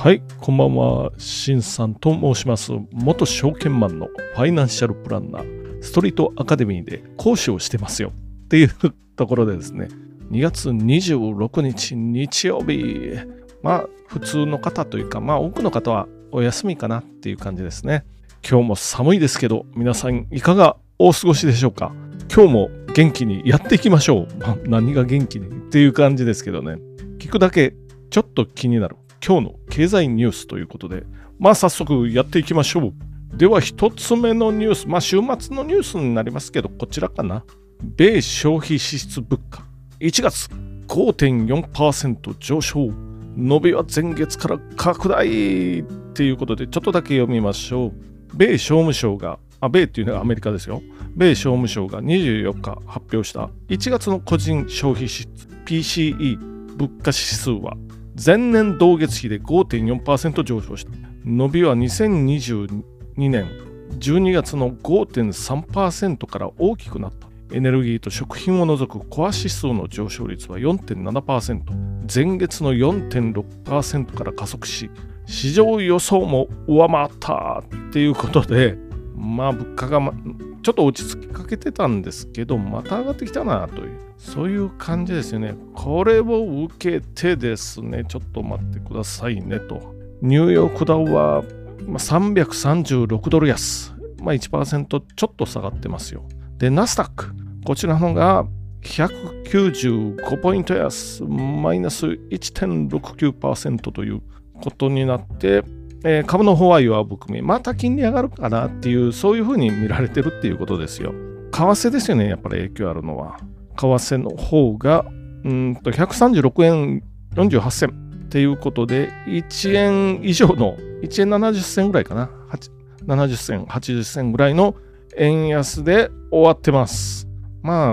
はい、こんばんは。しんさんと申します。元証券マンのファイナンシャルプランナー、ストリートアカデミーで講師をしてますよ。っていうところでですね、2月26日日曜日、まあ普通の方というか、まあ多くの方はお休みかなっていう感じですね。今日も寒いですけど、皆さんいかがお過ごしでしょうか？今日も元気にやっていきましょう。ま、何が元気にっていう感じですけどね。聞くだけちょっと気になる今日の経済ニュースということで、まあ早速やっていきましょう。では一つ目のニュース、まあ週末のニュースになりますけど、こちらかな。米消費支出物価、1月5.4%上昇。伸びは前月から拡大っていうことで、ちょっとだけ読みましょう。米商務省が、あ、米っていうのはアメリカですよ。米商務省が24日発表した1月の個人消費支出 PCE 物価指数は前年同月比で5.4%上昇した。伸びは2022年12月の5.3%から大きくなった。エネルギーと食品を除くコア指数の上昇率は4.7%、前月の4.6%から加速し、市場予想も上回ったっていうことで、まあ物価が、ま、ちょっと落ち着きかけてたんですけど、また上がってきたなという、そういう感じですよね。これを受けてですね、ちょっと待ってくださいねと。ニューヨークダウは336ドル安、まあ、1%ちょっと下がってますよ。で、ナスダック、こちらのが195ポイント安、マイナス1.69%ということになって、えー、株の方は弱含み、また金利上がるかなっていう、そういうふうに見られてるっていうことですよ。為替ですよね、やっぱり影響あるのは。為替の方が、うんと136円48銭っていうことで、1円以上の、1円70銭ぐらいかな。70銭、80銭ぐらいの円安で終わってます。まあ、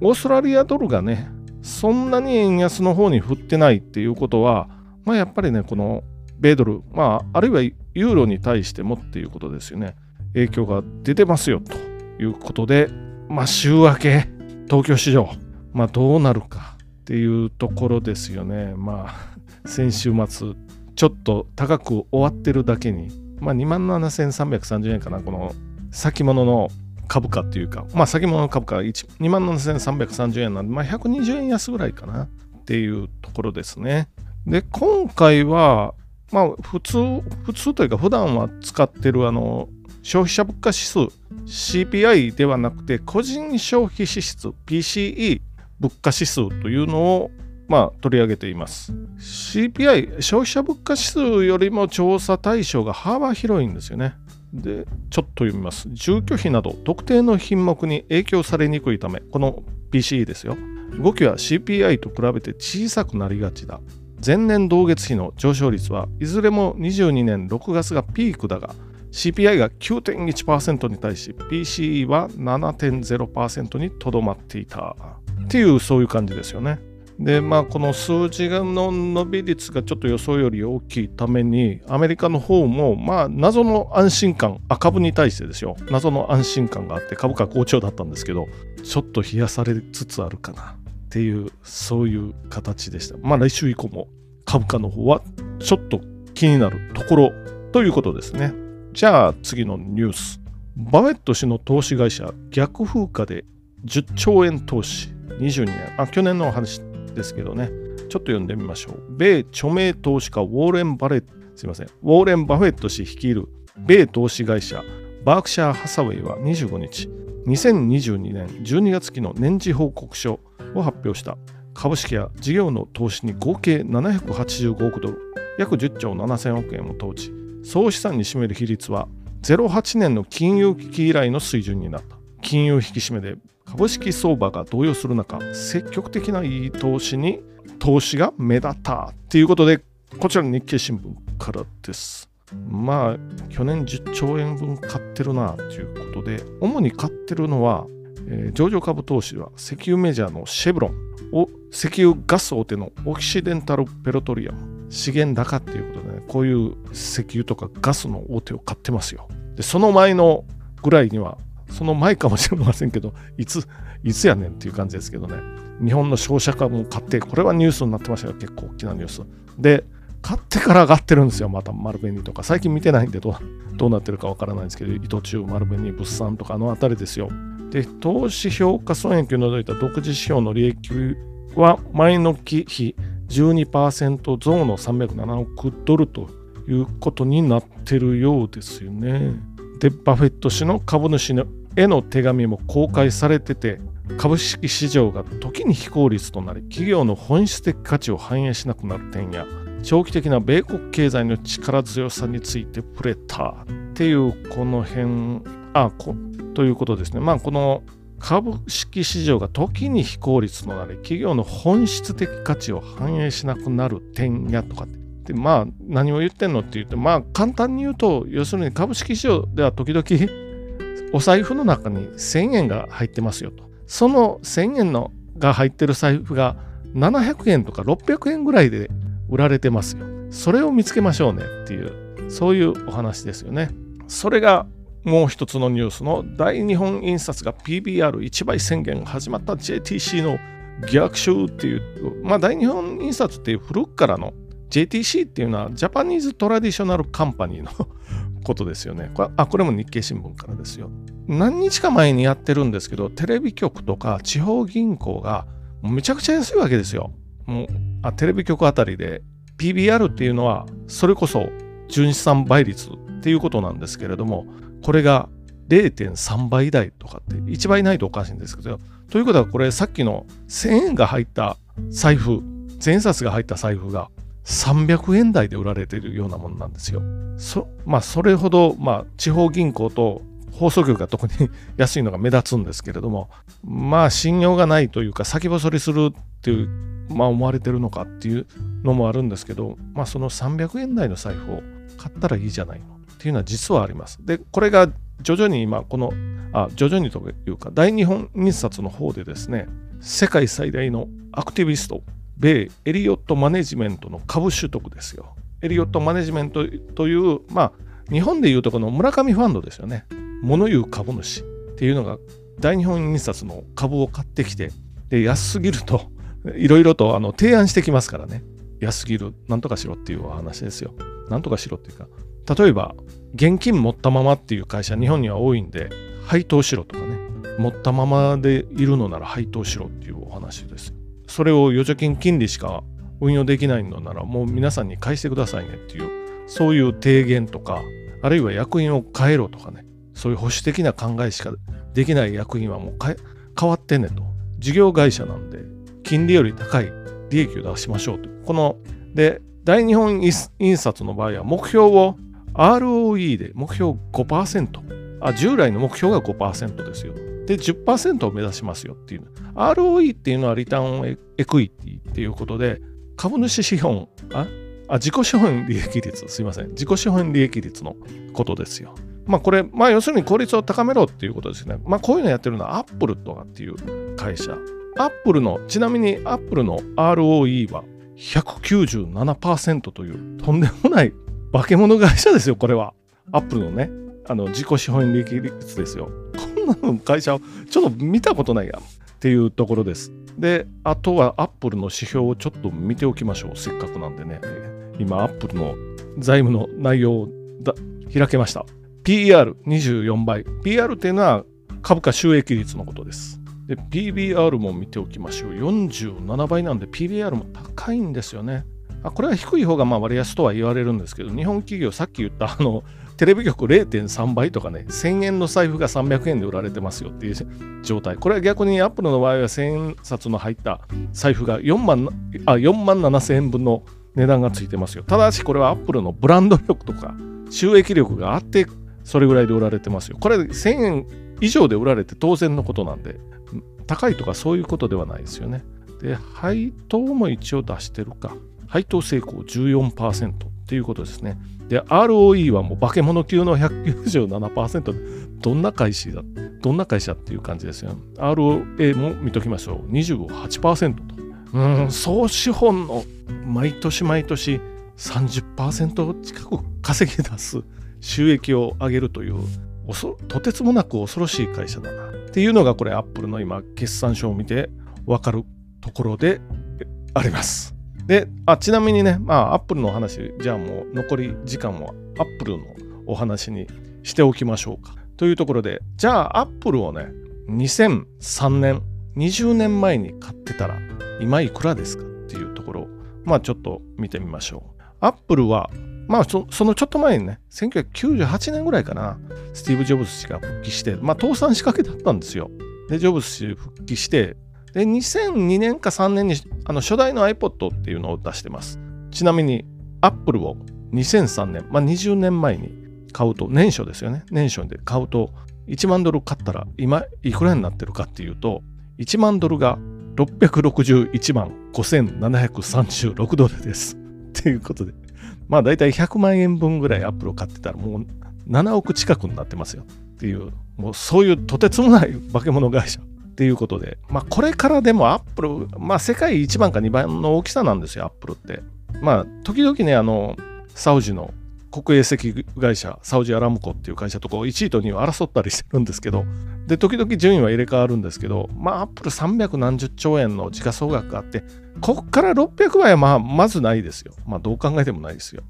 オーストラリアドルがね、そんなに円安の方に振ってないっていうことは、まあやっぱりね、この米ドル、まあ、あるいはユーロに対してもっていうことですよね。影響が出てますよということで、まあ、週明け、東京市場、まあ、どうなるかっていうところですよね。まあ、先週末、ちょっと高く終わってるだけに、まあ、2万7330円かな、この先物の株価っていうか、まあ、先物の株価2万7330円なんで、まあ、120円安ぐらいかなっていうところですね。で、今回は、まあ、普通、普通というか、普段は使ってるあの消費者物価指数 CPI ではなくて、個人消費支出 PCE 物価指数というのを、まあ、取り上げています。CPI、消費者物価指数よりも調査対象が幅広いんですよね。で、ちょっと読みます。住居費など特定の品目に影響されにくいため、この PCE ですよ。動きは CPI と比べて小さくなりがちだ。前年同月比の上昇率はいずれも22年6月がピークだが CPI が9.1%に対し PCE は7.0%にとどまっていた。っていうそういう感じですよね。でまあこの数字の伸び率がちょっと予想より大きいためにアメリカの方もまあ謎の安心感あ株に対してですよ。謎の安心感があって株価好調だったんですけどちょっと冷やされつつあるかな。っていうそういう形でした。まあ来週以降も株価の方はちょっと気になるところということですね。じゃあ次のニュース。バフェット氏の投資会社逆風化で10兆円投資22年。あ、去年の話ですけどね。ちょっと読んでみましょう。米著名投資家ウォーレン・バレット、すいません。ウォーレン・バフェット氏率いる米投資会社バークシャー・ハサウェイは25日、2022年12月期の年次報告書を発表した株式や事業の投資に合計785億ドル、約10兆7000億円を投じ、総資産に占める比率は08年の金融危機以来の水準になった。金融引き締めで株式相場が動揺する中、積極的ないい投資に投資が目立ったということで、こちら日経新聞からです。まあ、去年10兆円分買ってるなということで、主に買ってるのは、えー、上場株投資は石油メジャーのシェブロンを石油ガス大手のオキシデンタルペロトリアム資源高っていうことでねこういう石油とかガスの大手を買ってますよでその前のぐらいにはその前かもしれませんけどいついつやねんっていう感じですけどね日本の商社株も買ってこれはニュースになってましたよ結構大きなニュースで買ってから上がってるんですよ、また丸紅とか。最近見てないんでどうどうなってるかわからないんですけど、伊藤忠、丸紅、物産とかのあたりですよ。で、投資評価損益を除いた独自指標の利益は前の期比12%増の307億ドルということになってるようですよね。で、バフェット氏の株主への手紙も公開されてて、株式市場が時に非効率となり、企業の本質的価値を反映しなくなる点や、長期的な米国経済の力強さについて触れたっていうこの辺あこということですね。まあこの株式市場が時に非効率となり企業の本質的価値を反映しなくなる点やとかってまあ何を言ってんのって言ってまあ簡単に言うと要するに株式市場では時々お財布の中に1000円が入ってますよとその1000円のが入ってる財布が700円とか600円ぐらいで売られてますよ。それを見つけましょうねっていう、そういうお話ですよね。それがもう一つのニュースの大日本印刷が PBR1 倍宣言が始まった JTC の逆襲っていう、まあ大日本印刷っていう古くからの JTC っていうのはジャパニーズトラディショナルカンパニーのことですよね。これあこれも日経新聞からですよ。何日か前にやってるんですけど、テレビ局とか地方銀行がめちゃくちゃ安いわけですよ。もうあテレビ局あたりで PBR っていうのはそれこそ純資産倍率っていうことなんですけれどもこれが0.3倍台とかって1倍ないとおかしいんですけどということはこれさっきの1000円が入った財布全冊が入った財布が300円台で売られているようなものなんですよ。そまあそれほど、まあ、地方銀行と放送局が特に安いのが目立つんですけれどもまあ信用がないというか先細りするっていうまあ、思われてるのかっていうのもあるんですけど、まあ、その300円台の財布を買ったらいいじゃないのっていうのは実はあります。で、これが徐々に今、この、あ、徐々にというか、大日本印刷の方でですね、世界最大のアクティビスト、米エリオットマネジメントの株取得ですよ。エリオットマネジメントという、まあ、日本でいうとこの村上ファンドですよね。物言う株主っていうのが大日本印刷の株を買ってきて、で、安すぎると、いろいろとあの提案してきますからね。安すぎる、なんとかしろっていうお話ですよ。なんとかしろっていうか、例えば、現金持ったままっていう会社、日本には多いんで、配当しろとかね、持ったままでいるのなら配当しろっていうお話です。それを預貯金金利しか運用できないのなら、もう皆さんに返してくださいねっていう、そういう提言とか、あるいは役員を変えろとかね、そういう保守的な考えしかできない役員はもう変わってねと。事業会社なんで、金利より高い利益を出しましょうと。この、で、大日本印刷の場合は目標を ROE で目標5%。あ、従来の目標が5%ですよ。で、10%を目指しますよっていう。ROE っていうのはリターンエクイティっていうことで、株主資本、あ、あ自己資本利益率、すいません。自己資本利益率のことですよ。まあこれ、まあ要するに効率を高めろっていうことですね。まあこういうのやってるのはアップルとかっていう会社。アップルの、ちなみにアップルの ROE は197%というとんでもない化け物会社ですよ、これは。アップルのね、あの自己資本利益率ですよ。こんなの会社をちょっと見たことないやんっていうところです。で、あとはアップルの指標をちょっと見ておきましょう。せっかくなんでね。今、アップルの財務の内容を開けました。PR24 倍。PR っていうのは株価収益率のことです。で、PBR も見ておきましょう。47倍なんで PBR も高いんですよね。あこれは低い方がまあ割安とは言われるんですけど、日本企業、さっき言ったあのテレビ局0.3倍とかね、1000円の財布が300円で売られてますよっていう 状態。これは逆にアップルの場合は1000円札の入った財布が4万あ4万7000円分の値段がついてますよ。ただしこれはアップルのブランド力とか収益力があって、それぐらいで売られてますよ。これ1000円以上で売られて当然のことなんで、高いとかそういうことではないですよね。で、配当も一応出してるか。配当成功14%っていうことですね。で、ROE はもう化け物級の197%。どんな会社だどんな会社っていう感じですよ、ね。ROA も見ときましょう。28%と。うん、総資本の毎年毎年30%近く稼ぎ出す収益を上げるというとてつもなく恐ろしい会社だなっていうのがこれアップルの今決算書を見て分かるところであります。で、あちなみにね、まあ、アップルの話、じゃあもう残り時間はアップルのお話にしておきましょうか。というところで、じゃあアップルをね、2003年、20年前に買ってたら、今いくらですかっていうところを、まあちょっと見てみましょう。アップルは、まあそのちょっと前にね、1998年ぐらいかな、スティーブ・ジョブズ氏が復帰して、まあ倒産しかけだったんですよ。で、ジョブズ氏復帰して、で、2002年か3年にあの初代の iPod っていうのを出してます。ちなみに、アップルを2003年、まあ20年前に買うと、年初ですよね。年初で買うと、1万ドル買ったら今いくらになってるかっていうと、1万ドルが661万5736ドルです。ということで、まあ大体100万円分ぐらいアップルを買ってたらもう7億近くになってますよっていう、もうそういうとてつもない化け物会社っていうことで、まあこれからでもアップル、まあ世界1番か2番の大きさなんですよ、アップルって。まあ時々ね、あの、サウジの国営石会社サウジアラムコっていう会社とこう1位と2位を争ったりしてるんですけど。で時々順位は入れ替わるんですけどまあアップル300何十兆円の時価総額があってこっから600倍はまあまずないですよ。まあどう考えてもないですよ。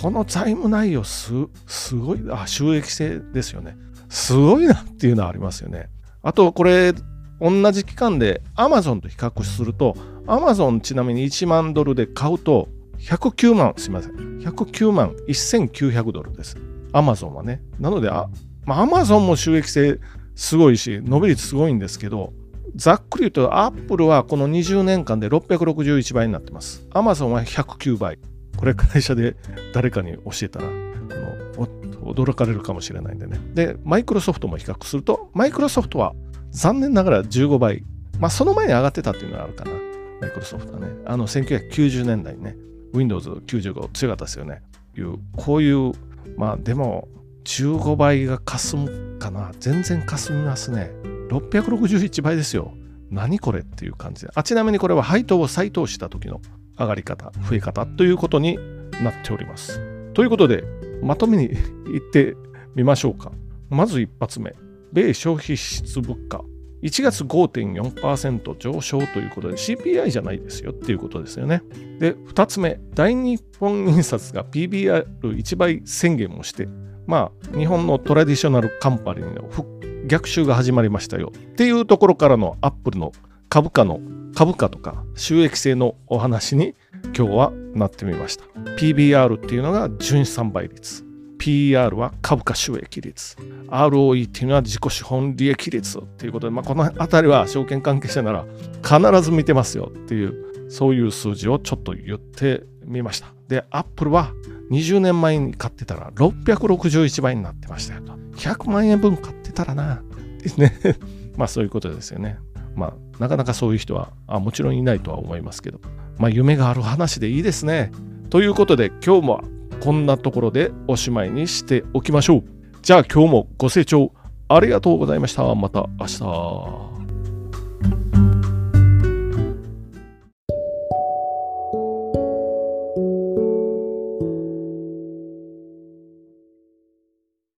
この財務内容すすごいあ収益性ですよね。すごいなっていうのはありますよね。あとこれ同じ期間でアマゾンと比較するとアマゾンちなみに1万ドルで買うと109万、すみません。109万1900ドルです。アマゾンはね。なので、あまあ、アマゾンも収益性すごいし、伸び率すごいんですけど、ざっくり言うと、アップルはこの20年間で661倍になってます。アマゾンは109倍。これ会社で誰かに教えたら、驚かれるかもしれないんでね。で、マイクロソフトも比較すると、マイクロソフトは残念ながら15倍。まあ、その前に上がってたっていうのがあるかな。マイクロソフトはね。あの、1990年代にね。Windows95 強かったですよね。いうこういう、まあでも15倍が霞むかな。全然霞みますね。661倍ですよ。何これっていう感じで。あちなみにこれは配当を再投資した時の上がり方、増え方ということになっております。ということで、まとめに言ってみましょうか。まず一発目。米消費支出物価。1月5.4%上昇ということで CPI じゃないですよっていうことですよね。で、2つ目、大日本印刷が PBR1 倍宣言をして、まあ、日本のトラディショナルカンパニーの逆襲が始まりましたよっていうところからのアップルの株価の株価とか収益性のお話に今日はなってみました。PBR っていうのが純資産倍率。PER は株価収益率、ROE っていうのは自己資本利益率ということで、まあ、この辺りは証券関係者なら必ず見てますよっていう、そういう数字をちょっと言ってみました。で、Apple は20年前に買ってたら661倍になってましたよと。100万円分買ってたらな。ですね。まあそういうことですよね。まあなかなかそういう人はあもちろんいないとは思いますけど、まあ、夢がある話でいいですね。ということで今日もこんなところでおしまいにしておきましょう。じゃあ今日もご清聴ありがとうございました。また明日。